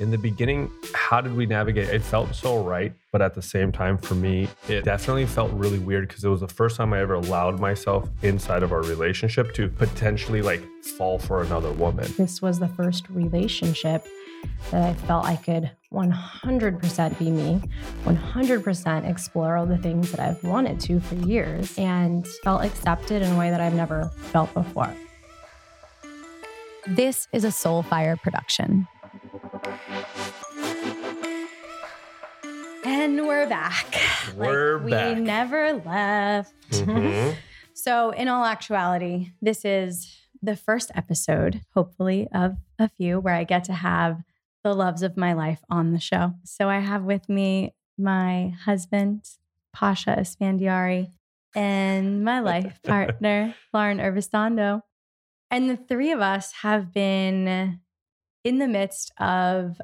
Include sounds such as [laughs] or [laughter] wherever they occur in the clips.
In the beginning, how did we navigate? It felt so right, but at the same time, for me, it definitely felt really weird because it was the first time I ever allowed myself inside of our relationship to potentially like fall for another woman. This was the first relationship that I felt I could 100% be me, 100% explore all the things that I've wanted to for years, and felt accepted in a way that I've never felt before. This is a Soulfire production. And we're back. We're like back. We never left. Mhm. [laughs] So, in all actuality, this is the first episode, hopefully, of a few where I get to have the loves of my life on the show. So, I have with me my husband, Pasha Esfandiary, and my [laughs] life partner, Lauren Urbiztondo. And the three of us have been in the midst of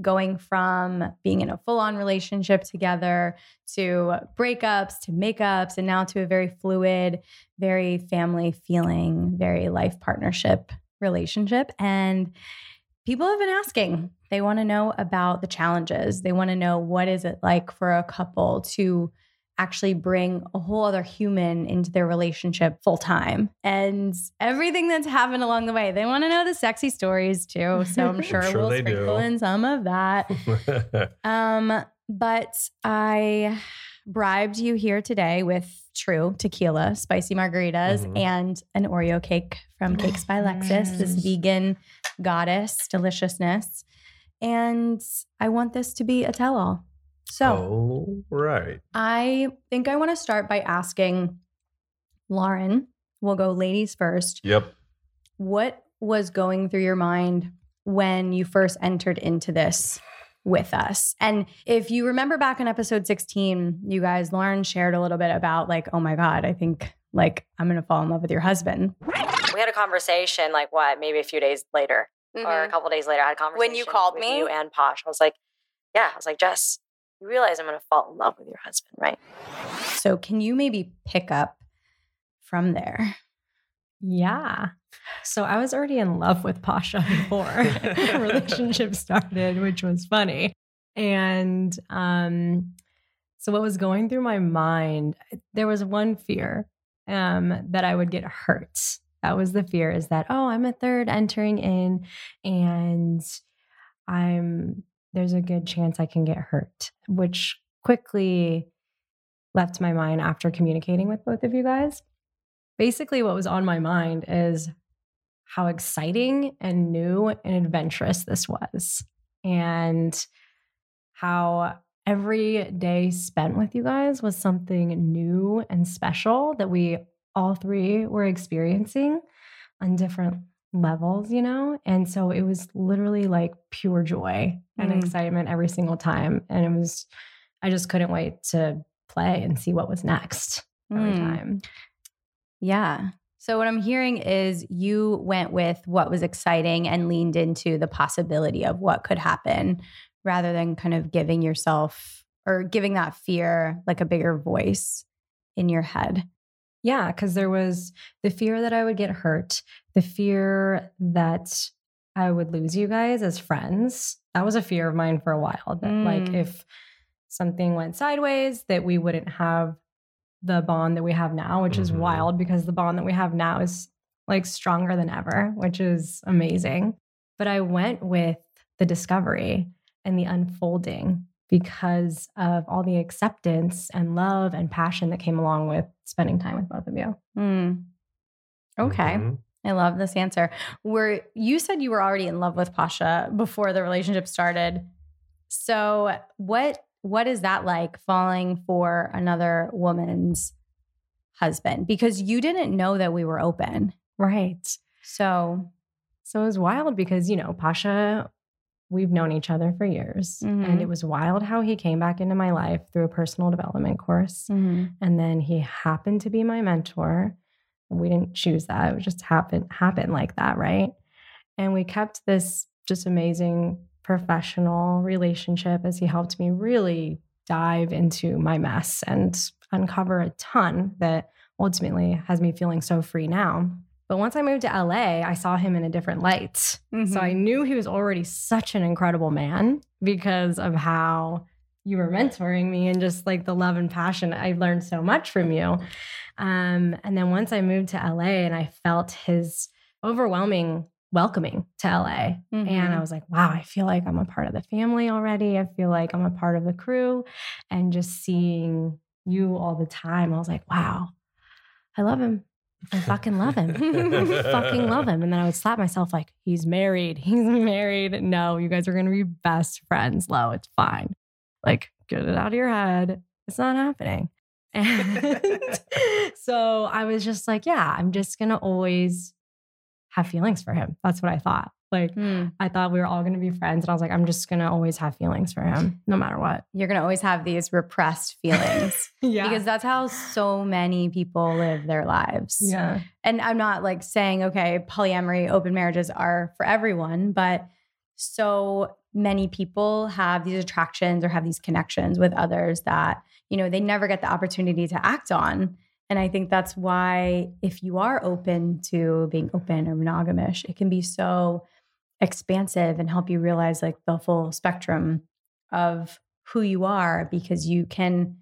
going from being in a full on relationship together to breakups to makeups and now to a very fluid, very family feeling, very life partnership relationship. And people have been asking, they want to know about the challenges. They want to know what is it like for a couple to actually bring a whole other human into their relationship full time and everything that's happened along the way. They want to know the sexy stories too. So I'm [laughs] sure, sure we'll sprinkle do. in some of that. [laughs] Um, but I bribed you here today with true tequila, spicy margaritas, Mhm. and an Oreo cake from Cakes by Alexys, this vegan goddess deliciousness. And I want this to be a tell all. So oh, right. I think I want to start by asking Lauren, we'll go ladies first. Yep. What was going through your mind when you first entered into this with us? And if you remember back in episode 16, you guys, Lauren shared a little bit about like, oh my God, I think like I'm going to fall in love with your husband. we had a conversation like what maybe a few days later or a mm-hmm. couple days later i had a conversation When you called with me? you and posh i was like yeah i was like jess you realize i'm going to fall in love with your husband right So can you maybe pick up from there? Yeah. So I was already in love with Pasha before [laughs] the relationship started, which was funny. And um, so what was going through my mind, there was one fear um, that I would get hurt. That was the fear is that, oh, I'm a third entering in and I'm there's a good chance I can get hurt, which quickly left my mind after communicating with both of you guys. Basically what was on my mind is how exciting and new and adventurous this was and how every day spent with you guys was something new and special that we all three were experiencing on different levels you know and so it was literally like pure joy and Mm. excitement every single time and it was i just couldn't wait to play and see what was next every Mm. time Yeah. So what I'm hearing is you went with what was exciting and leaned into the possibility of what could happen rather than kind of giving yourself or giving that fear like a bigger voice in your head. Yeah, because there was the fear that I would get hurt, the fear that I would lose you guys as friends. That was a fear of mine for a while. That, like, Mm. if something went sideways, that we wouldn't have the bond that we have now, which is Mhm. wild because the bond that we have now is like stronger than ever, which is amazing. But I went with the discovery and the unfolding because of all the acceptance and love and passion that came along with spending time with both of you. Mm. Okay. Mhm. I love this answer. Were you said you were already in love with Pasha before the relationship started. So what what is that like falling for another woman's husband? Because you didn't know that we were open. Right. So So it was wild because, you know, Pasha, we've known each other for years. Mhm. And it was wild how he came back into my life through a personal development course. Mhm. And then he happened to be my mentor. We didn't choose that. It just happened happened like that, right? And we kept this just amazing professional relationship as he helped me really dive into my mess and uncover a ton that ultimately has me feeling so free now. But once I moved to LA, I saw him in a different light. So Mm-hmm. I knew he was already such an incredible man because of how you were mentoring me and just like the love and passion. I learned so much from you. Um, and then once I moved to LA and I felt his overwhelming welcoming to LA. And I Mhm. was like, wow, I feel like I'm a part of the family already. I feel like I'm a part of the crew. And just seeing you all the time, I was like, wow, I love him. I fucking love him. [laughs] Fucking love him. And then I would slap myself like, he's married. He's married. No, you guys are going to be best friends. Lo, it's fine. Like, get it out of your head. It's not happening. [laughs] And [laughs] so I was just like, yeah, I'm just going to always have feelings for him. That's what I thought. Like, Mm. I thought we were all going to be friends. And I was like, I'm just going to always have feelings for him, no matter what. You're going to always have these repressed [laughs] feelings Yeah. because that's how so many people live their lives. yeah. And I'm not like saying, okay, polyamory, open marriages are for everyone, but so many people have these attractions or have these connections with others that, you know, they never get the opportunity to act on. And I think that's why if you are open to being open or monogamish, it can be so expansive and help you realize like the full spectrum of who you are because you can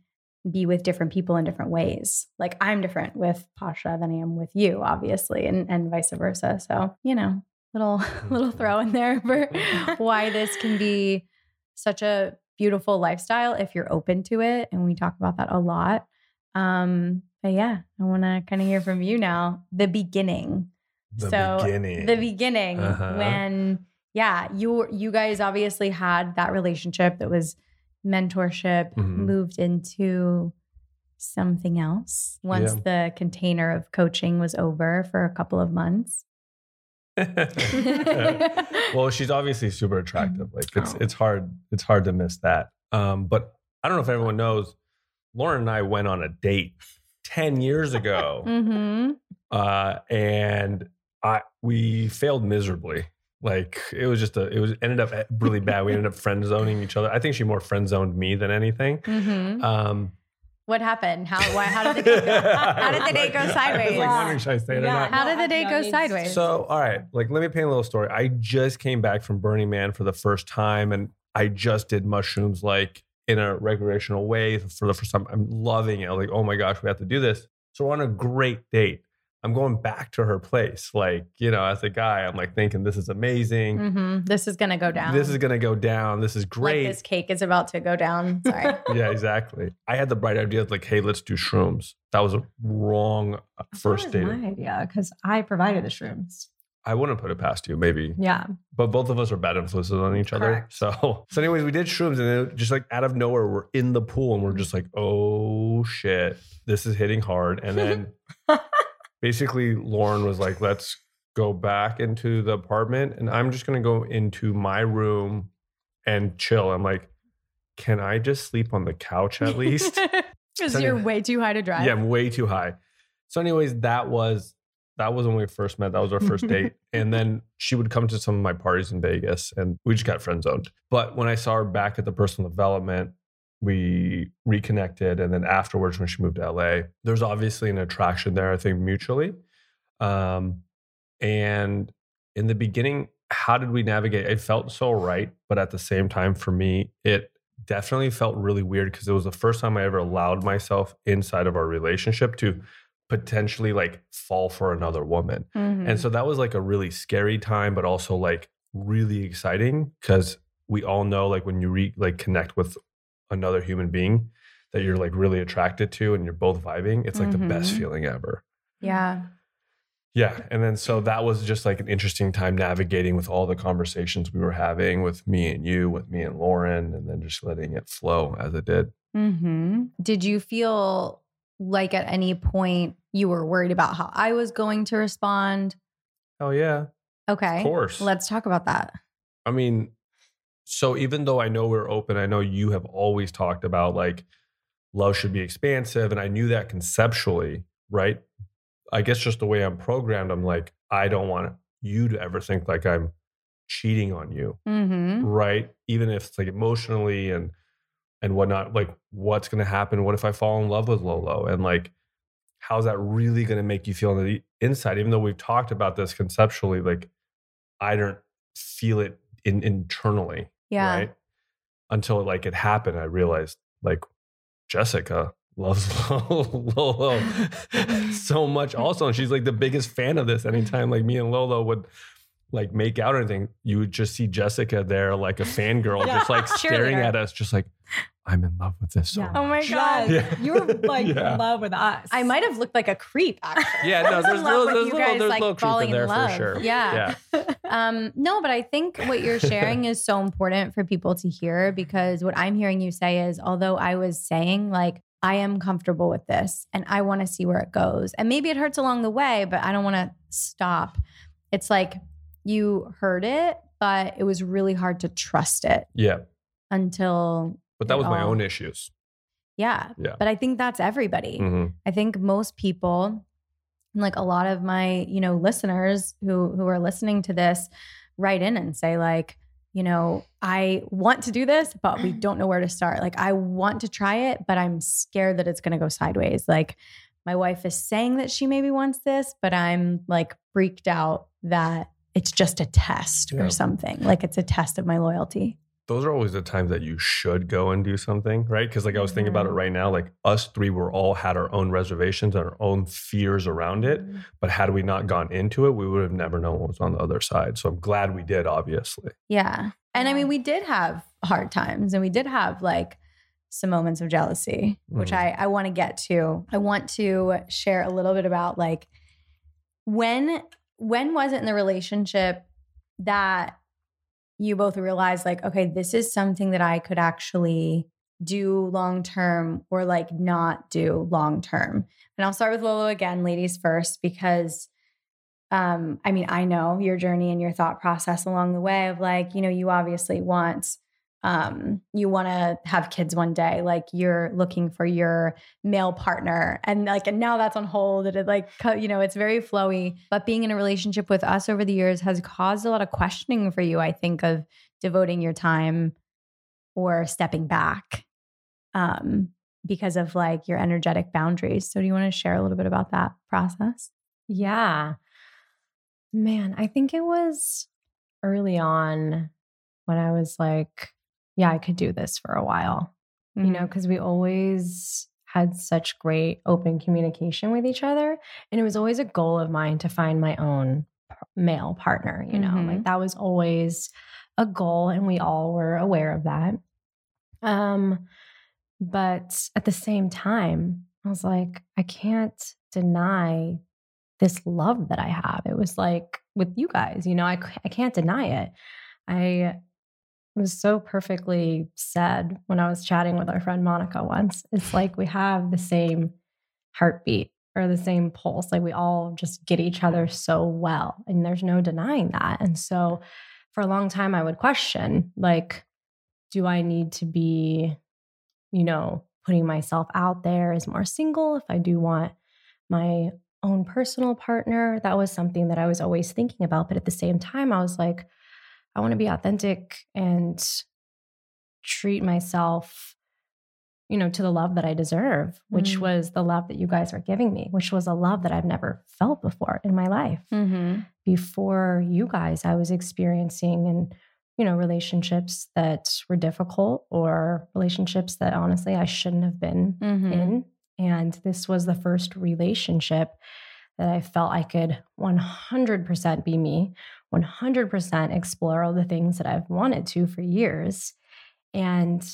be with different people in different ways. Like I'm different with Pasha than I am with you, obviously, and and vice versa. So, you know, little [laughs] little throw in there for [laughs] why this can be such a beautiful lifestyle if you're open to it. And we talk about that a lot. Um, but yeah, I want to kind of hear from you now. The beginning. The so beginning. the beginning Uh-huh. when yeah, you you guys obviously had that relationship that was mentorship Mhm. moved into something else once the container of coaching was over for a couple of months. [laughs] well, she's obviously super attractive. Like it's Oh. it's hard it's hard to miss that. Um, but I don't know if everyone knows. Lauren and I went on a date ten years ago, Mm-hmm. uh, and I we failed miserably. Like it was just a it was ended up really bad. We ended up friend zoning each other. I think she more friend zoned me than anything. Mm-hmm. Um, What happened? How why, how did the [laughs] date go, how did the date go sideways? like wondering, should I say it or not? How did the date go sideways? So, all right, like let me paint a little story. I just came back from Burning Man for the first time, and I just did mushrooms like in a recreational way for the first time. I'm loving it. I'm like, oh my gosh, we have to do this. So we're on a great date. I'm going back to her place, like you know, as a guy, I'm like thinking this is amazing. Mhm. This is gonna go down. This is gonna go down. This is great. Like this cake is about to go down. [laughs] Sorry. yeah, exactly. I had the bright idea, like, hey, let's do shrooms. That was a wrong uh, first date. my idea because I provided the shrooms. I wouldn't put it past you, maybe. Yeah. but both of us are bad influences on each other. Correct. So, [laughs] so anyways, we did shrooms, and then just like out of nowhere, we're in the pool, and we're just like, oh shit, this is hitting hard. And then [laughs] basically, Lauren was like, let's go back into the apartment, and I'm just gonna go into my room and chill. I'm like, can I just sleep on the couch at least? [laughs] Because So you're anyway- way too high to drive. Yeah, I'm way too high. So, anyways, that was that was when we first met. That was our first date. [laughs] And then she would come to some of my parties in Vegas and we just got friend zoned. But when I saw her back at the personal development, we reconnected. And then afterwards, when she moved to LA, there's obviously an attraction there, I think, mutually. Um, and in the beginning, how did we navigate? It felt so right. But at the same time, for me, it definitely felt really weird because it was the first time I ever allowed myself inside of our relationship to potentially like fall for another woman. Mhm. And so that was like a really scary time, but also like really exciting because we all know like when you re like connect with another human being that you're like really attracted to and you're both vibing, it's like the best Mhm. feeling ever. yeah. Yeah. And then so that was just like an interesting time navigating with all the conversations we were having with me and you, with me and Lauren, and then just letting it flow as it did. hmm Did you feel like at any point you were worried about how I was going to respond? Oh yeah. Okay. Of course. Let's talk about that. I mean, so even though I know we're open, I know you have always talked about like love should be expansive. And I knew that conceptually, right? I guess just the way I'm programmed, I'm like, I don't want you to ever think like I'm cheating on you. Mm-hmm. Right. Even if it's like emotionally and and whatnot, like what's gonna happen? What if I fall in love with Lolo? And like how's that really gonna make you feel on the inside? Even though we've talked about this conceptually, like I don't feel it in, internally. Yeah. Right. Until like it happened, I realized like Jessica loves [laughs] Lolo [laughs] so much also. And she's like the biggest fan of this. Anytime like me and Lolo would like make out or anything, you would just see Jessica there like a fangirl, [laughs] just like staring at us, just like, I'm in love with this so Yeah. Oh my god. Yeah. [laughs] You were like Yeah. in love with us. I might have looked like a creep actually. Yeah, [laughs] no, there's love little, with there's you little, guys, there's like, little creep falling in there in love. for sure. Yeah. [laughs] Um, no, but I think what you're sharing is so important for people to hear because what I'm hearing you say is although I was saying like I am comfortable with this and I want to see where it goes. And maybe it hurts along the way, but I don't want to stop. It's like you heard it, but it was really hard to trust it Yeah. until But that At was my own issues. yeah. Yeah. But I think that's everybody. Mhm. I think most people, like a lot of my, you know, listeners who who are listening to this, write in and say like, you know, I want to do this, but we don't know where to start. Like I want to try it, but I'm scared that it's going to go sideways. Like my wife is saying that she maybe wants this, but I'm like freaked out that it's just a test Yeah. or something. Like it's a test of my loyalty. Those are always the times that you should go and do something, right? Because like I was thinking about it Mhm. right now, like us three were all had our own reservations and our own fears around it. But had we not gone into it, we would have never known what was on the other side. So I'm glad we did, obviously. Yeah. And I mean, we did have hard times and we did have like some moments of jealousy, which Mhm. I, I want to get to. I want to share a little bit about like when when was it in the relationship that you both realized like, okay, this is something that I could actually do long term or like not do long term. And I'll start with Lolo again, ladies first, because um, I mean, I know your journey and your thought process along the way of like, you know, you obviously want um you want to have kids one day like you're looking for your male partner and like and now that's on hold it like you know it's very flowy but being in a relationship with us over the years has caused a lot of questioning for you i think of devoting your time or stepping back um because of like your energetic boundaries so do you want to share a little bit about that process Yeah. Man, I think it was early on when I was like, yeah, I could do this for a while, you know, because we always had such great open communication with each other. And it was always a goal of mine to find my own male partner, you know, Mhm. like that was always a goal. And we all were aware of that. Um, but at the same time, I was like, I can't deny this love that I have. It was like with you guys, you know, I, I can't deny it. I it was so perfectly said when I was chatting with our friend Monica once. It's like we have the same heartbeat or the same pulse. Like we all just get each other so well. And there's no denying that. And so for a long time, I would question, like, do I need to be, you know, putting myself out there as more single if I do want my own personal partner? That was something that I was always thinking about. But at the same time, I was like, I want to be authentic and treat myself, you know, to the love that I deserve, which Mm. was the love that you guys are giving me, which was a love that I've never felt before in my life. mm-hmm. Before you guys, I was experiencing and you know relationships that were difficult or relationships that honestly I shouldn't have been Mm-hmm. in. And this was the first relationship that I felt I could 100% be me, 100% explore all the things that I've wanted to for years, and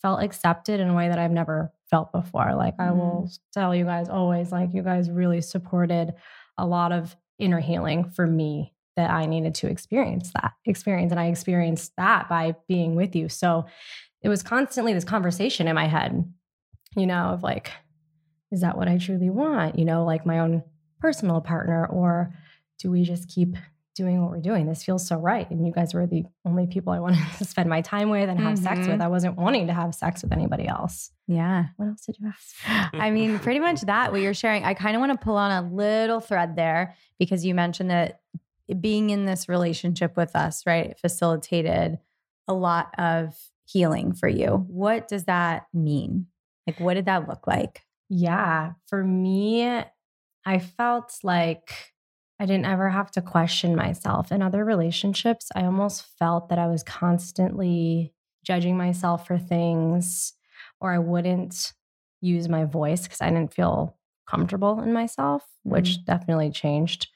felt accepted in a way that I've never felt before. Like I will mm. tell you guys always, like you guys really supported a lot of inner healing for me that I needed to experience that experience. And I experienced that by being with you. So it was constantly this conversation in my head, you know, of like, is that what I truly want? You know, like my own personal partner, or do we just keep doing what we're doing. This feels so right. And you guys were the only people I [laughs] wanted to spend my time with and have sex Mhm. with. I wasn't wanting to have sex with anybody else. Yeah. What else did you ask? I mean, pretty much that what you're sharing. I kind of want to pull on a little thread there because you mentioned that being in this relationship with us, right, facilitated a lot of healing for you. What does that mean? Like, what did that look like? Yeah, for me, I felt like I didn't ever have to question myself. In other relationships, I almost felt that I was constantly judging myself for things, or I wouldn't use my voice because I didn't feel comfortable in myself, mm-hmm. which definitely changed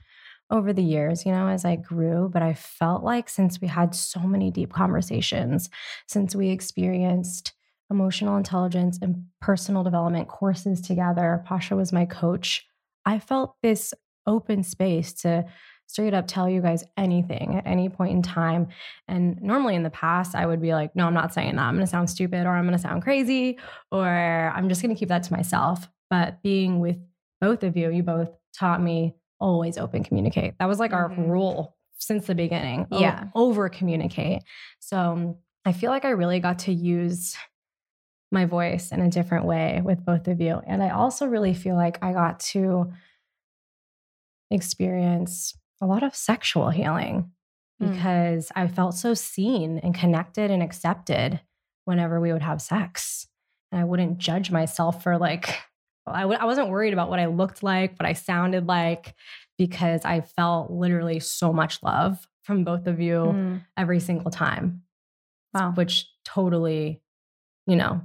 over the years, you know, as I grew. But I felt like since we had so many deep conversations, since we experienced emotional intelligence and personal development courses together. Pasha was my coach. I felt this open space to straight up tell you guys anything at any point in time. And normally in the past, I would be like, no, I'm not saying that. I'm going to sound stupid or I'm going to sound crazy or I'm just going to keep that to myself. But being with both of you, you both taught me always open communicate. That was like our Mhm. rule since the beginning. Yeah. over communicate. So I feel like I really got to use my voice in a different way with both of you. And I also really feel like I got to experience a lot of sexual healing Mm. because I felt so seen and connected and accepted whenever we would have sex. And I wouldn't judge myself for like, I w- I wasn't worried about what I looked like, what I sounded like, because I felt literally so much love from both of you Mm. every single time Wow. which totally, you know,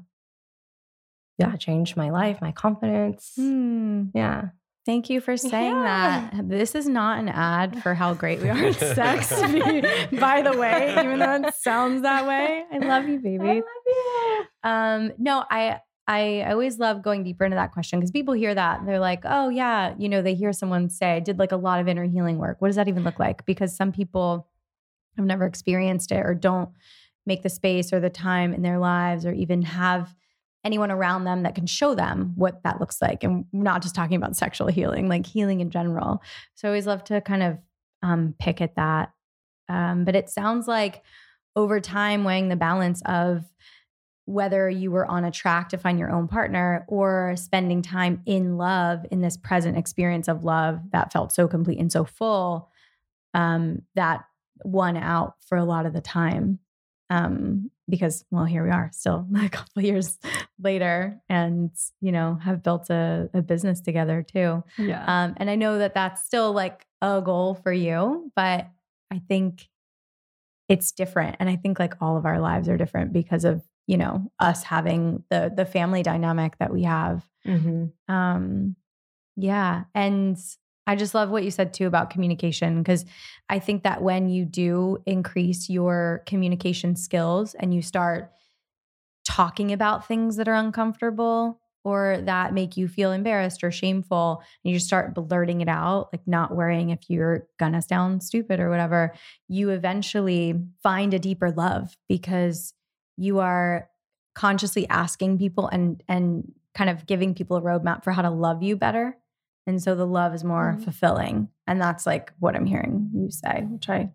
yeah, changed my life, my confidence. Mm. Yeah. Thank you for saying Yeah. that. This is not an ad for how great we are at [laughs] sex, [laughs] by the way, even though it sounds that way. I love you, baby. I love Um, no, I I always love going deeper into that question because people hear that and they're like, oh yeah, you know, they hear someone say, I did like a lot of inner healing work. What does that even look like? Because some people have never experienced it or don't make the space or the time in their lives or even have anyone around them that can show them what that looks like. And not just talking about sexual healing, like healing in general. So I always love to kind of um, pick at that. Um, but it sounds like over time, weighing the balance of whether you were on a track to find your own partner or spending time in love in this present experience of love that felt so complete and so full, um, that won out for a lot of the time. Um, because well, here we are still [laughs] a couple years later and you know have built a, a business together too. Yeah. Um, and I know that that's still like a goal for you, but I think it's different. And I think like all of our lives are different because of, you know, us having the the family dynamic that we have. hmm Um, yeah. And I just love what you said too about communication because I think that when you do increase your communication skills and you start talking about things that are uncomfortable or that make you feel embarrassed or shameful, and you just start blurting it out, like not worrying if you're gonna sound stupid or whatever, you eventually find a deeper love because you are consciously asking people and and kind of giving people a roadmap for how to love you better. And so the love is more Mhm. fulfilling. And that's like what I'm hearing you say, which I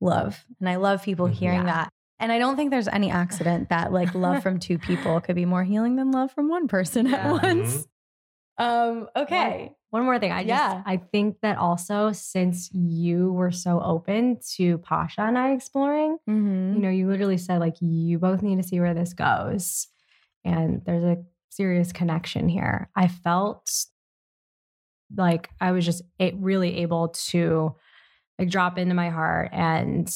love. And I love people Mhm. hearing Yeah. that. And I don't think there's any accident that like love from two [laughs] people could be more healing than love from one person Yeah. at once. Um, okay. One more thing. I just, Yeah. I think that also since you were so open to Pasha and I exploring, Mhm. you know, you literally said like you both need to see where this goes. And there's a serious connection here. I felt like I was just a- really able to like drop into my heart and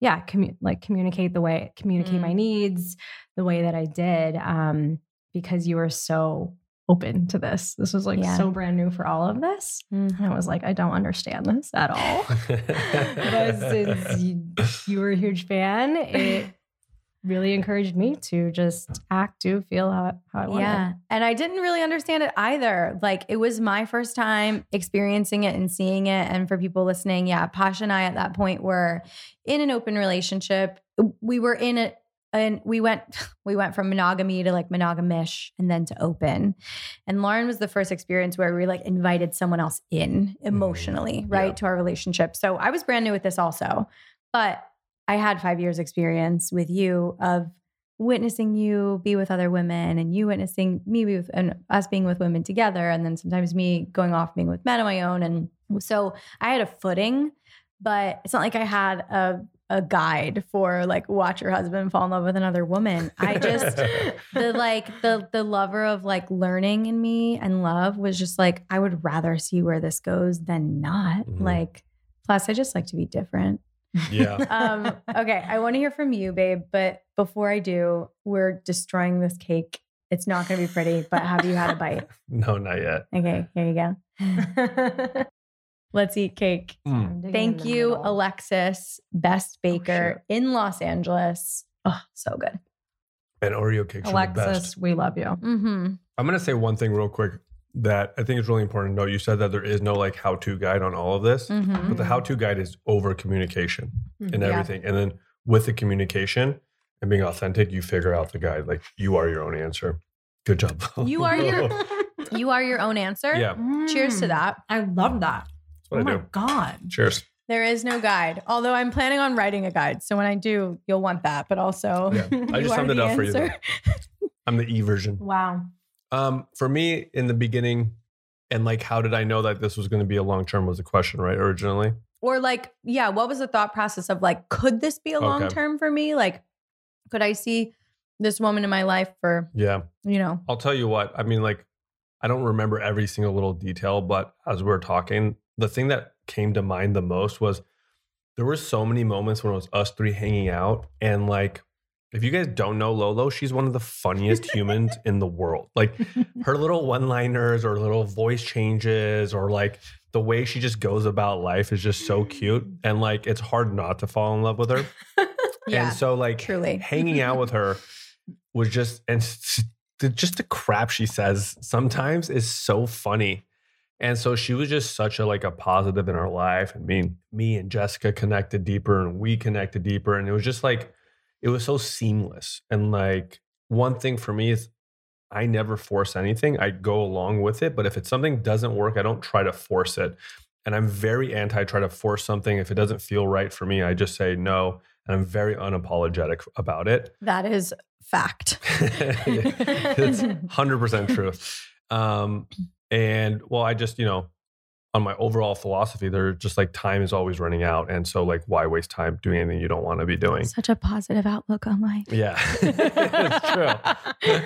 yeah, commu- like communicate the way communicate my Mm. needs the way that I did um because you were so open to this. This was like Yeah. so brand new for all of this. Mhm. I was like, I don't understand this at all. [laughs] but since you, you were a huge fan, it really encouraged me to just act, do, feel how, how I wanted. Yeah. And I didn't really understand it either. Like it was my first time experiencing it and seeing it. And for people listening, yeah, Pasha and I at that point were in an open relationship. We were in a and we went [laughs] we went from monogamy to like monogamish and then to open. And Lauren was the first experience where we like invited someone else in mm-hmm. emotionally, right, Yeah. to our relationship. So I was brand new with this also, but I had five years experience with you of witnessing you be with other women and you witnessing me be with and us being with women together and then sometimes me going off being with men on my own and so I had a footing but it's not like I had a a guide for like watch your husband fall in love with another woman. I just [laughs] the like the the lover of like learning in me and love was just like I would rather see where this goes than not. Mhm. Like plus I just like to be different. Yeah. [laughs] Um okay, I want to hear from you, babe, but before I do, we're destroying this cake. It's not going to be pretty, but have you had a bite? [laughs] No, not yet. Okay, here you go. [laughs] Let's eat cake. Mm. Thank you, Alexys, best baker in Los Angeles. Oh, so good. And Oreo cakes are the best. Alexys, we love you. Mm-hmm. I'm gonna say one thing real quick that I think is really important to know. You said that there is no like how-to guide on all of this, Mm-hmm. but the how-to guide is over communication and Yeah. everything. And then with the communication and being authentic, you figure out the guide. Like you are your own answer. Good job. You are your- [laughs] You are your own answer. yeah. Cheers to Mm. that. I love that. That's what oh I my. God. Cheers. There is no guide, although I'm planning on writing a guide. So when I do, you'll want that. But also, Yeah. I [laughs] just summed it the up for you. though. I'm the E version. Wow. Um, for me, in the beginning, and like, how did I know that this was going to be a long term? Was the question right originally? Or like, yeah, what was the thought process of like, could this be a Okay. long term for me? Like, could I see this woman in my life for Yeah, you know? I'll tell you what. I mean, like, I don't remember every single little detail, but as we are talking, the thing that came to mind the most was there were so many moments when it was us three hanging out, and like, if you guys don't know Lolo, she's one of the funniest humans [laughs] in the world. Like, her little one liners or little voice changes or like the way she just goes about life is just so cute. And like it's hard not to fall in love with her. [laughs] Yeah, and so like truly. hanging out with her was just and the, just the crap she says sometimes is so funny. And so she was just such a like a positive in our life. And me, me and Jessica connected deeper and we connected deeper. And it was just like it was so seamless. And like one thing for me is I never force anything. I go along with it. But if it's something doesn't work, I don't try to force it. And I'm very anti try to force something. If it doesn't feel right for me, I just say no. And I'm very unapologetic about it. that is fact. [laughs] it's [laughs] 100% truth. Um, and well, I just, you know, on my overall philosophy, they're just like time is always running out. And so, like, why waste time doing anything you don't want to be doing? Such a positive outlook on life. Yeah, [laughs] it's true.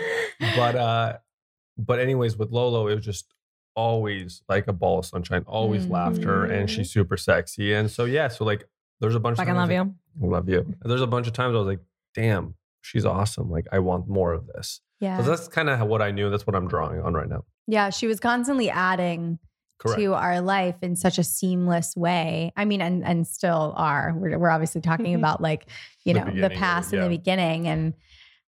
but uh but anyways with lolo it was just always like a ball of sunshine always Mhm. laughter and she's super sexy and so yeah so like there's a bunch of Fucking times love I was you. like, love you there's a bunch of times i was like damn she's awesome like i want more of this Yeah. so that's kind of what i knew that's what i'm drawing on right now yeah. She was constantly adding correct to our life in such a seamless way. I mean, and and still are. We're, we're obviously talking mm-hmm. about like, you The know, the beginning of past and yeah. the beginning. And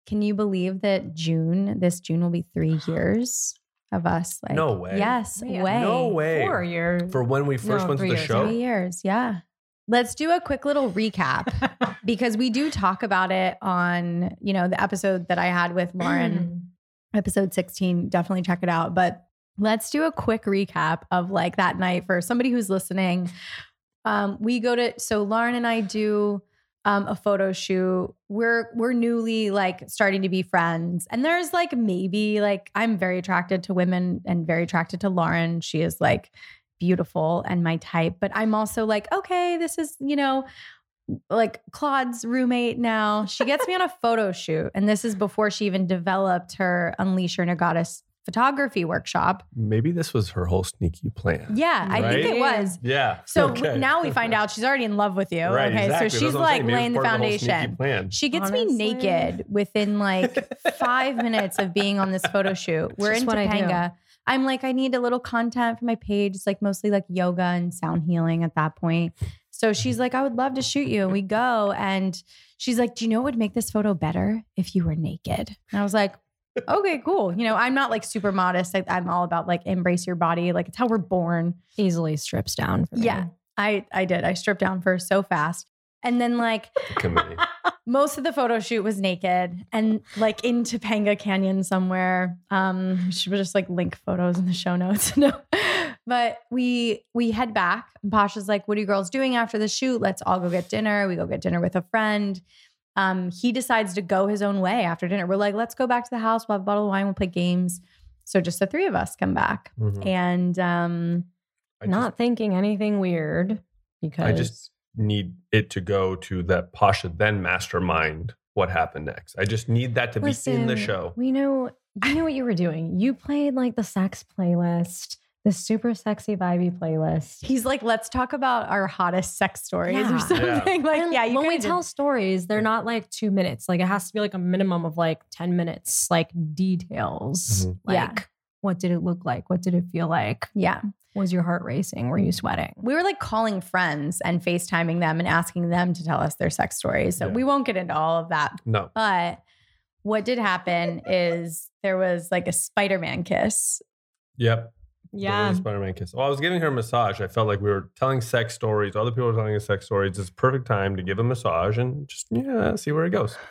can you believe that June, this June will be three [gasps] years of us? Like, No way. Yes, Yeah. way. no way Four years. for when we first No, went to the years. show Three years. Yeah. Let's do a quick little recap [laughs] because we do talk about it on, you know, the episode that I had with Lauren [clears throat] episode 16 definitely check it out but let's do a quick recap of like that night for somebody who's listening. Um we go to so lauren and i do um a photo shoot. We're we're newly like starting to be friends. And there's like maybe like i'm very attracted to women and very attracted to lauren. She is like beautiful and my type. But i'm also like okay this is you know like Claude's roommate now. She gets me on a [laughs] photo shoot. And this is before she even developed her Unleash Your Inner Goddess photography workshop. maybe this was her whole sneaky plan Yeah, I think it was. yeah So okay. now we find out she's already in love with you. right okay. exactly. So she's what I'm saying. like Maybe it was laying the part of foundation. plan She gets Honestly. me naked within like [laughs] five minutes of being on this photo shoot. We're in what I do. Topanga. I'm like, I need a little content for my page. It's like mostly like yoga and sound healing at that point. So she's like, I would love to shoot you. And we go and she's like, Do you know what would make this photo better if you were naked? And I was like, Okay, cool. You know, I'm not like super modest. I, I'm all about like embrace your body. Like it's how we're born. Easily strips down for me. Yeah. I I did. I stripped down for so fast. And then like [laughs] [laughs] most of the photo shoot was naked and like in Topanga Canyon somewhere. Um, should we just like link photos in the show notes? [laughs] no. But we we head back. And Pasha's like, what are you girls doing after the shoot? Let's all go get dinner. We go get dinner with a friend. Um, he decides to go his own way after dinner. We're like, let's go back to the house, we'll have a bottle of wine, we'll play games. So just the three of us come back. Mhm. And um I Not just thinking anything weird because I just- need it to go to that Pasha then mastermind what happened next. I just need that to be in the show. We know you know what you were doing. You played like the sex playlist, the super sexy vibey playlist. he's like, let's talk about our hottest sex stories Yeah. or something. [laughs] Like, And yeah, you when we tell did- stories, they're not like two minutes. Like it has to be like a minimum of like 10 minutes, like details. Mhm. Like Yeah. what did it look like? What did it feel like? Yeah. Was your heart racing? Were you sweating? We were like calling friends and FaceTiming them and asking them to tell us their sex stories. So Yeah. we won't get into all of that. No. But what did happen is there was like a Spider Man kiss. Yep. Yeah. Spider Man kiss. Well, I was giving her a massage. I felt like we were telling sex stories. Other people were telling us sex stories. It's a perfect time to give a massage and just, yeah, see where it goes. [laughs]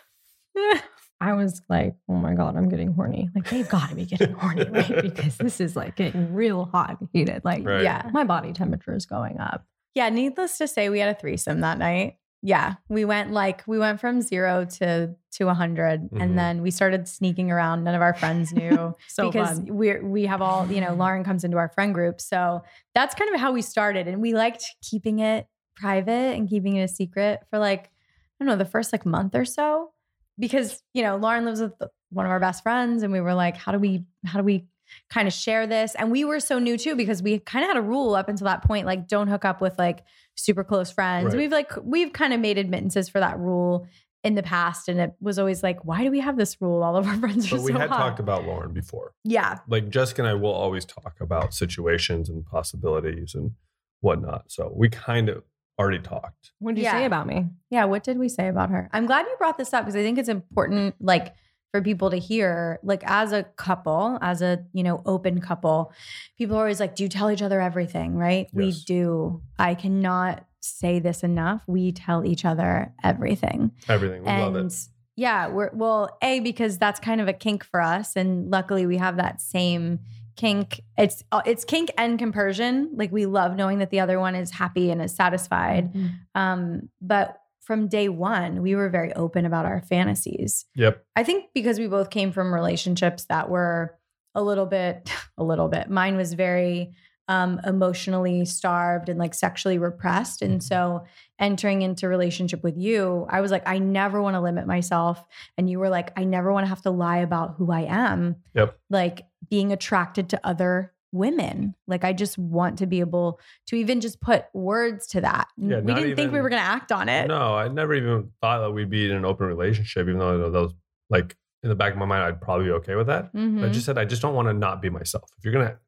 I was like, oh my God, I'm getting horny. Like, they've got to be getting horny, [laughs] right? Because this is like getting real hot and heated. Like, Right. Yeah. my body temperature is going up. Yeah. Needless to say, we had a threesome that night. Yeah. We went like, we went from zero to to 100. Mhm. And then we started sneaking around. None of our friends knew. [laughs] So because fun. we're we have all you know [laughs] lauren comes into our friend group so that's kind of how we started and we liked keeping it private and keeping it a secret for like i don't know the first like month or so because you know lauren lives with one of our best friends and we were like how do we how do we kind of share this and we were so new too because we kind of had a rule up until that point like don't hook up with like super close friends Right. we've like we've kind of made admittances for that rule in the past and it was always like why do we have this rule all of our [laughs] friends are But we so had hot. talked about Lauren before. yeah Like Jessica and I will always talk about situations and possibilities and whatnot. So we kind of already talked. What did you Yeah. say about me? Yeah, what did we say about her? I'm glad you brought this up because I think it's important like for people to hear like as a couple, as a, you know, open couple, people are always like do you tell each other everything, right? We do. I cannot say this enough. We tell each other everything. Everything. We and love it. yeah, we're well, A because that's kind of a kink for us and luckily we have that same kink. It's uh, it's kink and compersion. Like we love knowing that the other one is happy and is satisfied. Um, but from day one, we were very open about our fantasies. Yep. I think because we both came from relationships that were a little bit, [laughs] a little bit. Mine was very um, emotionally starved and like sexually repressed. And so entering into relationship with you, I was like, I never want to limit myself. And you were like, I never want to have to lie about who I am. Yep. Like being attracted to other women. Like I just want to be able to even just put words to that. Yeah, we didn't think we were going to act on it. No, I never even thought that we'd be in an open relationship, even though that was like in the back of my mind, I'd probably be okay with that. Mhm. I just said, I just don't want to not be myself. If you're going to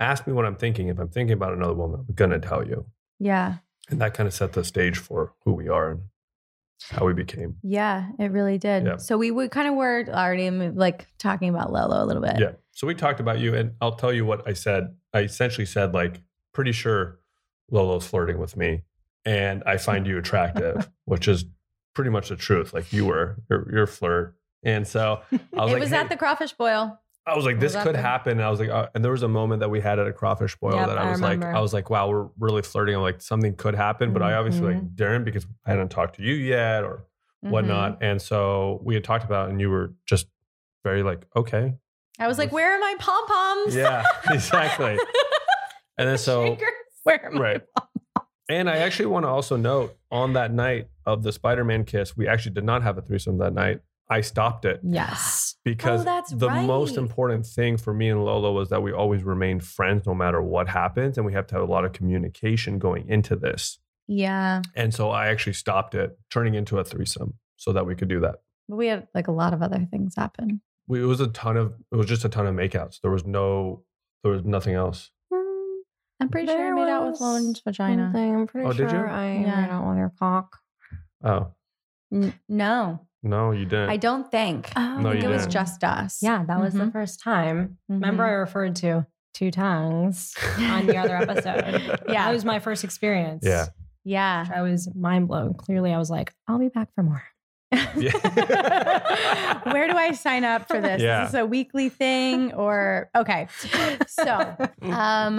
ask me what I'm thinking, if I'm thinking about another woman, I'm going to tell you. yeah. And that kind of set the stage for who we are and how we became. Yeah, it really did. Yeah. So we, we kind of were already like talking about Lolo a little bit. Yeah. So we talked about you, and I'll tell you what I said. I essentially said, like, pretty sure Lolo's flirting with me, and I find you attractive, [laughs] which is pretty much the truth. Like, you were, you're, you're a flirt. And so I was it like, was hey- at the crawfish boil. I was like, this could the- happen. And I was like, uh, and there was a moment that we had at a crawfish boil Yep, that I I was like. I was like, wow, we're really flirting. I'm like, something could happen, but I obviously Mm-hmm. like didn't because I hadn't talked to you yet or Mhm. whatnot. And so we had talked about, it and you were just very like, okay, I was like, where are my pom poms? yeah, [laughs] exactly. And then so, where am I? right. And I actually want to also note on that night of the Spider-Man kiss, we actually did not have a threesome that night. I stopped it Yes. [gasps] because Oh, that's the most important thing for me and Lola was that we always remain friends no matter what happens. And we have to have a lot of communication going into this. Yeah. And so I actually stopped it, turning into a threesome so that we could do that. But we had like a lot of other things happen. We, it was a ton of, it was just a ton of makeouts. There was no, there was nothing else. Mm, I'm pretty sure I made out with was Lauren's vagina. Something. I'm pretty Oh, did you? sure I Yeah. made out with your cock. Oh, N- no, no, you didn't. I don't think. Oh, No, I think you it was didn't. just us. Yeah, that was the Mhm. first time. Remember, I referred to two tongues on the other episode. [laughs] [laughs] Yeah. That was my first experience. Yeah. Yeah. I was mind blown. Clearly, I was like, I'll be back for more. Yeah. [laughs] Where do I sign up for this? Yeah. Is this a weekly thing or okay? So, um,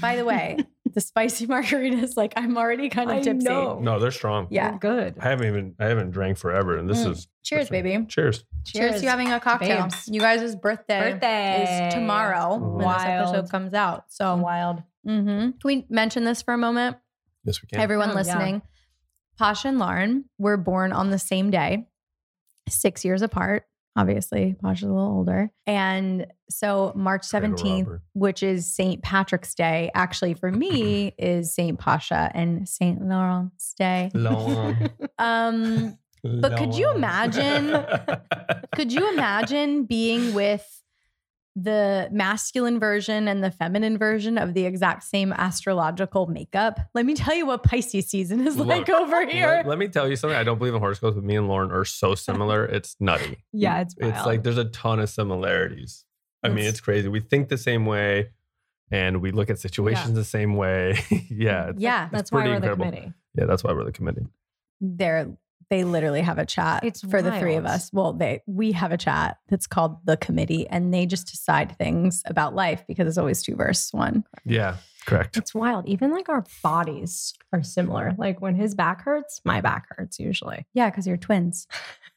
by the way, the spicy [laughs] margaritas, like I'm already kind of I tipsy. know. no, they're strong. Yeah. Good. I haven't even I haven't drank forever, and this Mm. is Cheers, baby. Cheers. Cheers, to you having a cocktail. babes. You guys' birthday, Birthday. is tomorrow when this Wild. episode comes out. So, Wild. Mm mhm. can we mention this for a moment? Yes, we can. Everyone Oh, yeah. listening, Pasha and Lauren were born on the same day, six years apart. Obviously, Pasha's a little older. And so March 17th, which is St. Patrick's Day, actually for me [clears throat] is St. Pasha and St. Lauren's Day. [laughs] Um, But could you imagine- could you [laughs] imagine being with the masculine version and the feminine version of the exact same astrological makeup? Let me tell you what Pisces season is like over here. Let, let me tell you something. I don't believe in horoscopes, but me and Lauren are so [laughs] similar. It's nutty. Yeah, it's It's like there's a ton of similarities. I mean, It's- crazy. We think the same way, and we look at situations the same way. [laughs] yeah, it's, yeah, That's why we're incredible. the committee. yeah. That's why we're the committee. they're they literally have a chat It's for the three of us. Well, they we have a chat that's called the committee, and they just decide things about life because it's always two versus one. Yeah, correct. It's wild. Even like our bodies are similar. Like when his back hurts, my back hurts usually. Yeah, because you're twins.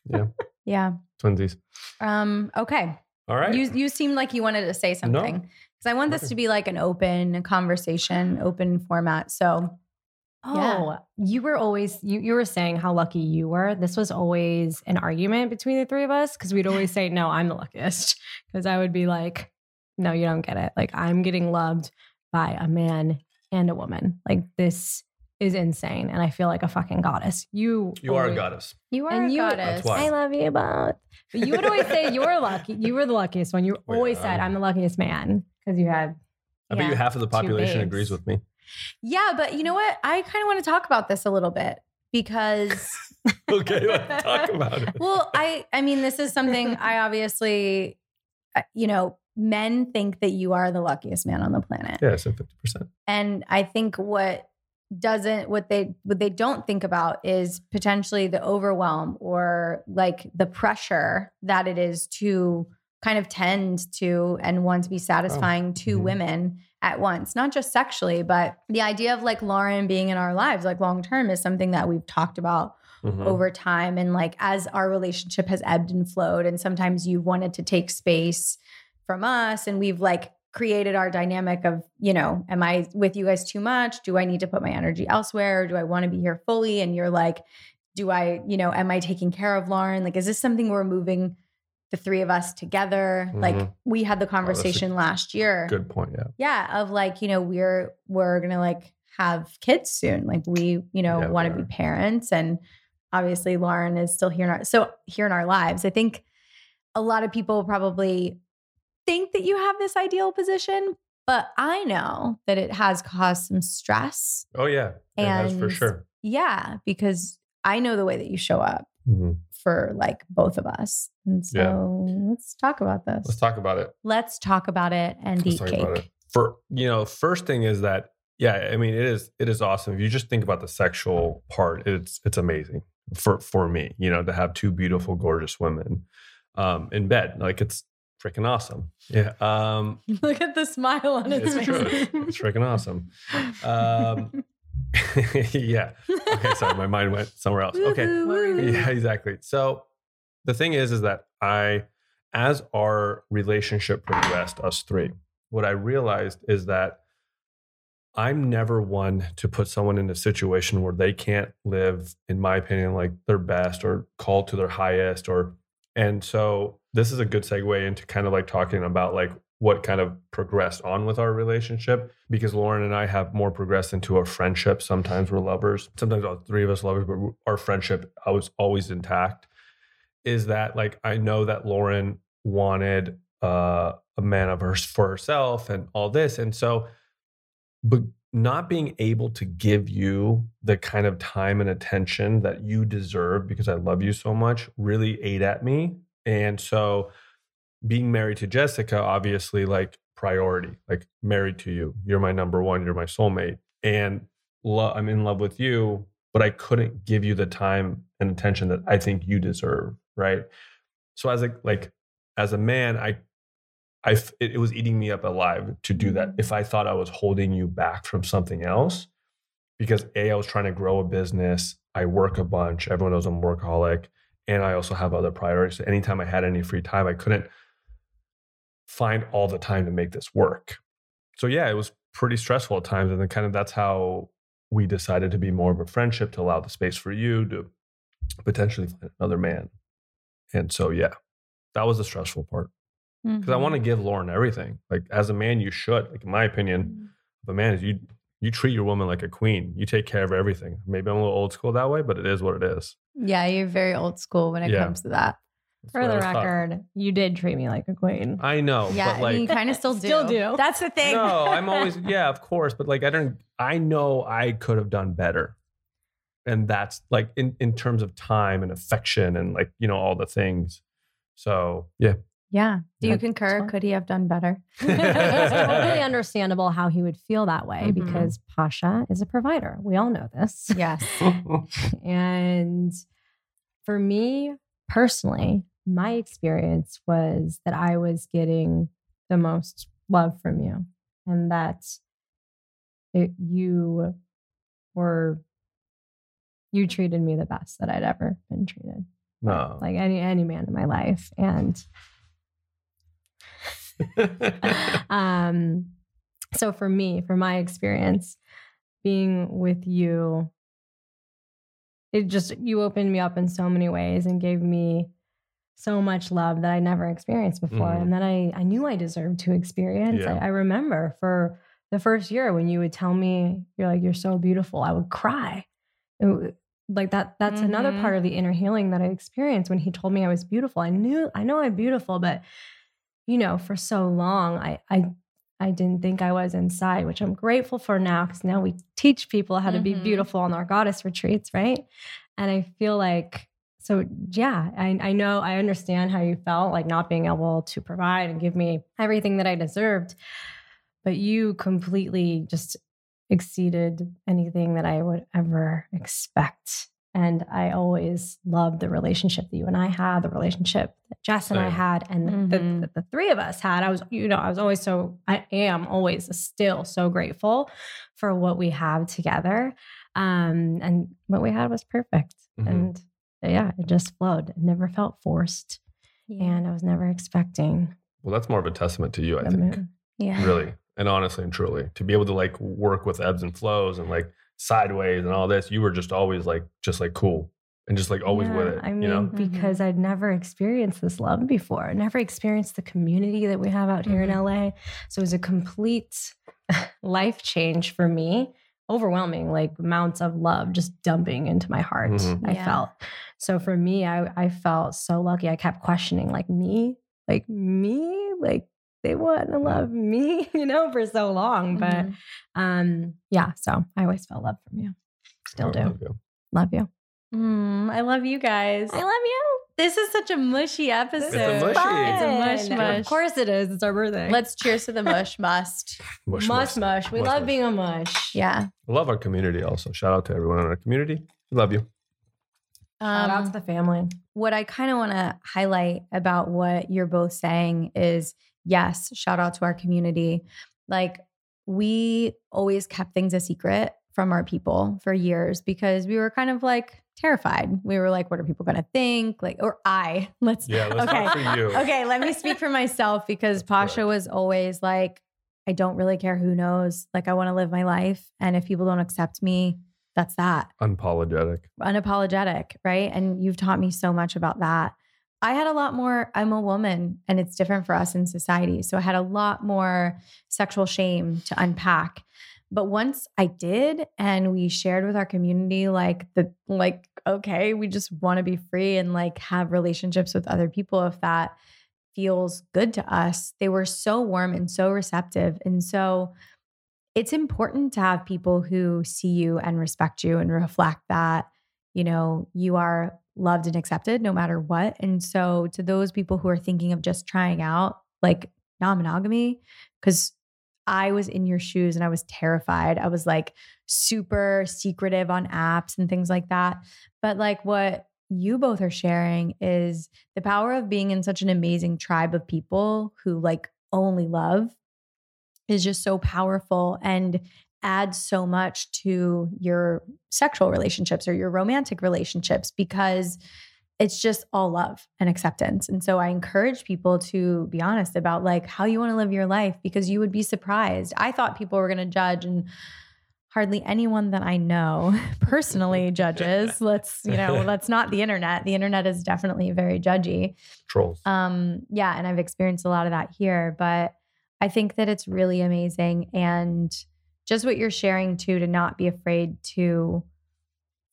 Yeah. [laughs] yeah. Twinsies. Um. Okay. All right. You you seemed like you wanted to say something because I want this to be like an open conversation, open format. So Oh, Yeah. you were always you you were saying how lucky you were. This was always an argument between the three of us because we'd always say, "No, I'm the luckiest." [laughs] Because I would be like, "No, you don't get it. Like I'm getting loved by a man and a woman. Like this is insane, and I feel like a fucking goddess." You you are a goddess. you are And a you- goddess. I love you both. But you would always say you're lucky. You were the luckiest one. You [laughs] Oh, yeah, always said, I'm- "I'm the luckiest man," because you had. I bet you half of the population agrees with me. Yeah, but you know what? I kind of want to talk about this a little bit because [laughs] okay, let's talk [laughs] about it. well, I I mean, this is something I obviously, uh, you know, men think that you are the luckiest man on the planet, Yeah, so fifty percent. and I think what doesn't what they what they don't think about is potentially the overwhelm or like the pressure that it is to kind of tend to and want to be satisfying to mhm. women at once not just sexually but the idea of like lauren being in our lives like long term is something that we've talked about Mm-hmm. over time. And like as our relationship has ebbed and flowed and sometimes you've wanted to take space from us and we've like created our dynamic of you know am i with you guys too much? Do i need to put my energy elsewhere? Or do i want to be here fully? And you're like do i you know am i taking care of lauren? Like is this something we're moving the three of us together like Mhm. we had the a conversation last year Good point. Yeah. yeah of like you know we're we're gonna like have kids soon like we you know Yeah, want to be parents and obviously lauren is still here in our so here in our lives i think a lot of people probably think that you have this ideal position but i know that it has caused some stress Oh yeah, it has for sure. yeah because i know the way that you show up Mhm. for like both of us and so Yeah. let's talk about this Let's talk about it. let's talk about it and Let's eat talk cake about it. For you know, first thing is that yeah, I mean it is it is awesome. If you just think about the sexual part, it's it's amazing for for me. You know, to have two beautiful, gorgeous women um, in bed, like it's freaking awesome. Yeah, um, [laughs] look at the smile on his it's face true. It's freaking awesome. [laughs] Um, [laughs] yeah. Okay, sorry, my mind went somewhere else. Okay. Yeah, exactly. So the thing is, is that I, as our relationship progressed, us three, what I realized is that I'm never one to put someone in a situation where they can't live, in my opinion, like their best or call to their highest or and so this is a good segue into kind of like talking about like what kind of progressed on with our relationship because Lauren and I have more progressed into a friendship. Sometimes we're lovers, sometimes all three of us lovers, but our friendship I was always intact. Is that like I know that Lauren wanted uh, a man of hers for herself and all this, and so, but not being able to give you the kind of time and attention that you deserve because I love you so much really ate at me, and so being married to Jessica, obviously, like priority, like married to you. You're my number one. You're my soulmate. And lo- I'm in love with you. but I couldn't give you the time and attention that I think you deserve, right? So as a like as a man, I I it, it was eating me up alive to do that. If I thought I was holding you back from something else, because a I was trying to grow a business, I work a bunch. Everyone knows I'm workaholic, and I also have other priorities. So anytime I had any free time, I couldn't find all the time to make this work. So yeah, it was pretty stressful at times, and then kind of that's how we decided to be more of a friendship to allow the space for you to potentially find another man. And so yeah, that was the stressful part because I Mm-hmm. want to give Lauren everything. Like as a man, you should. Like in my opinion, Mm-hmm. the man is you. You treat your woman like a queen. You take care of everything. Maybe I'm a little old school that way, but it is what it is. Yeah, you're very old school when it Yeah. comes to that. That's For the was taught. record, you did treat me like a queen. I know, Yeah, but like you kind of still do. Still do. That's the thing. no, [laughs] I'm always yeah, of course, but like I don't. I know I could have done better, and that's like in in terms of time and affection and like you know all the things. So yeah, Yeah. Do you Yeah. concur? Could he have done better? [laughs] it's totally understandable how he would feel that way Mhm. because Pasha is a provider. We all know this. Yes. [laughs] And for me personally, my experience was that I was getting the most love from you and that it, you were you treated me the best that I'd ever been treated. No, like any any man in my life and [laughs] [laughs] um so for me for my experience being with you it just you opened me up in so many ways and gave me so much love that I never experienced before Mhm. and that I I knew I deserved to experience. Yeah. I, I remember for the first year when you would tell me you're like you're so beautiful, I would cry. It like that that's another Mhm. part of the inner healing that I experienced when he told me I was beautiful. I knew I know I'm beautiful, but you know, for so long I I I didn't think I was inside, which I'm grateful for now because now we teach people how to be Mhm. beautiful on our goddess retreats, right? And I feel like, so yeah, I, I know, I understand how you felt like not being able to provide and give me everything that I deserved, but you completely just exceeded anything that I would ever expect. And I always loved the relationship that you and I had, the relationship that Jess and I had, and Mhm. the, the, the three of us had. I was, you know, I was always so, I am always still so grateful for what we have together. Um, and what we had was perfect. Mhm. And yeah, it just flowed. It never felt forced. And I was never expecting well, that's more of a testament to you, I think. moon. Yeah. Really, and honestly and truly, to be able to like work with ebbs and flows and like sideways and all this, you were just always like just like cool and just like always with it. I mean, you know, because I'd never experienced this love before. I never experienced the community that we have out here in LA. So it was a complete [laughs] life change for me. Overwhelming, like amounts of love just dumping into my heart. Mhm. I Yeah. felt. So for me, I, I felt so lucky. I kept questioning, like me, like me, like they want to love me, [laughs] you know, for so long. But Mhm. um, yeah, so I always felt love from you. Still I do. love you. Love you. Mm, I love you guys. I love you. This is such a mushy episode. It's a mushy. It's a mush mush. Of course it is. It's our birthday. Let's cheers to the mush [laughs] must. Mush, mush mush. We Mush, love mush. being a mush. Yeah. I love our community also. Shout out to everyone in our community. We love you. Shout out Um, to the family. what I kind of want to highlight about what you're both saying is yes, shout out to our community. Like, we always kept things a secret from our people for years because we were kind of like terrified. We were like, what are people going to think? Like, or I, [laughs] let's, Yeah, let's okay. okay, let me speak for myself because Pasha correct. was always like, I don't really care who knows. Like, I want to live my life. And if people don't accept me, that's that Unapologetic. unapologetic, right? And you've taught me so much about that. I had a lot more, I'm a woman and it's different for us in society. So I had a lot more sexual shame to unpack. But once I did and we shared with our community like the like okay, we just want to be free and like have relationships with other people if that feels good to us. They were so warm and so receptive. And so it's important to have people who see you and respect you and reflect that, you know, you are loved and accepted no matter what. And so to those people who are thinking of just trying out like non monogamy, because I was in your shoes and I was terrified. I was like super secretive on apps and things like that. But like what you both are sharing is the power of being in such an amazing tribe of people who like only love is just so powerful and adds so much to your sexual relationships or your romantic relationships because it's just all love and acceptance. And so I encourage people to be honest about like how you want to live your life because you would be surprised. I thought people were going to judge and hardly anyone that I know [laughs] personally judges. [laughs] Let's, you know, that's not the internet. The internet is definitely very judgy. Trolls. Um yeah, and I've experienced a lot of that here, but I think that it's really amazing and just what you're sharing too to not be afraid to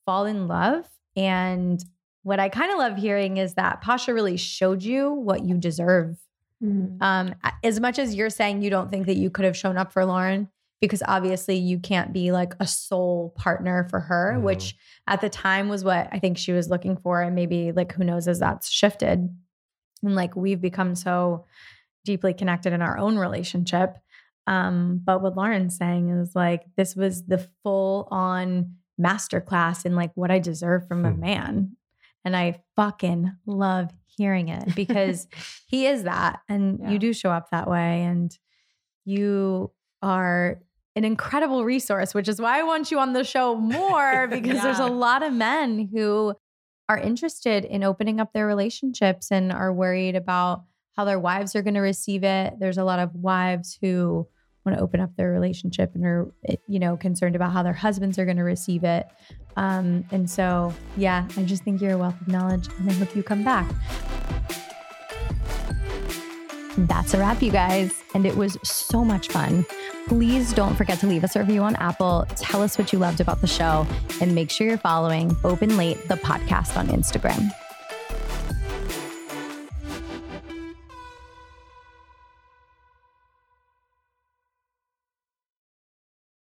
fall in love and what I kind of love hearing is that Pasha really showed you what you deserve. Mm-hmm. Um, as much as you're saying you don't think that you could have shown up for Lauren, because obviously you can't be like a sole partner for her, mm-hmm. which at the time was what I think she was looking for. And maybe like who knows as that's shifted. And like we've become so deeply connected in our own relationship. Um, but what Lauren's saying is like this was the full on masterclass in like what I deserve from a hmm. man. And I fucking love hearing it because [laughs] he is that. And yeah. you do show up that way. And you are an incredible resource, which is why I want you on the show more [laughs] because yeah. there's a lot of men who are interested in opening up their relationships and are worried about how their wives are going to receive it. There's a lot of wives who want to open up their relationship and are you know concerned about how their husbands are going to receive it. Um, and so yeah i just think you're a wealth of knowledge and i hope you come back. That's a wrap you guys. And it was so much fun. Please don't forget to leave us a review on apple. Tell us what you loved about the show and make sure you're following open late the podcast on instagram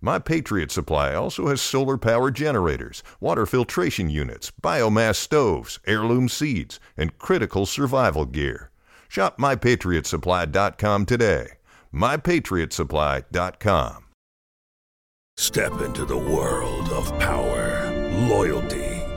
My Patriot Supply also has solar power generators, water filtration units, biomass stoves, heirloom seeds, and critical survival gear. Shop MyPatriotSupply.com today. MyPatriotSupply.com. Step into the world of power, loyalty,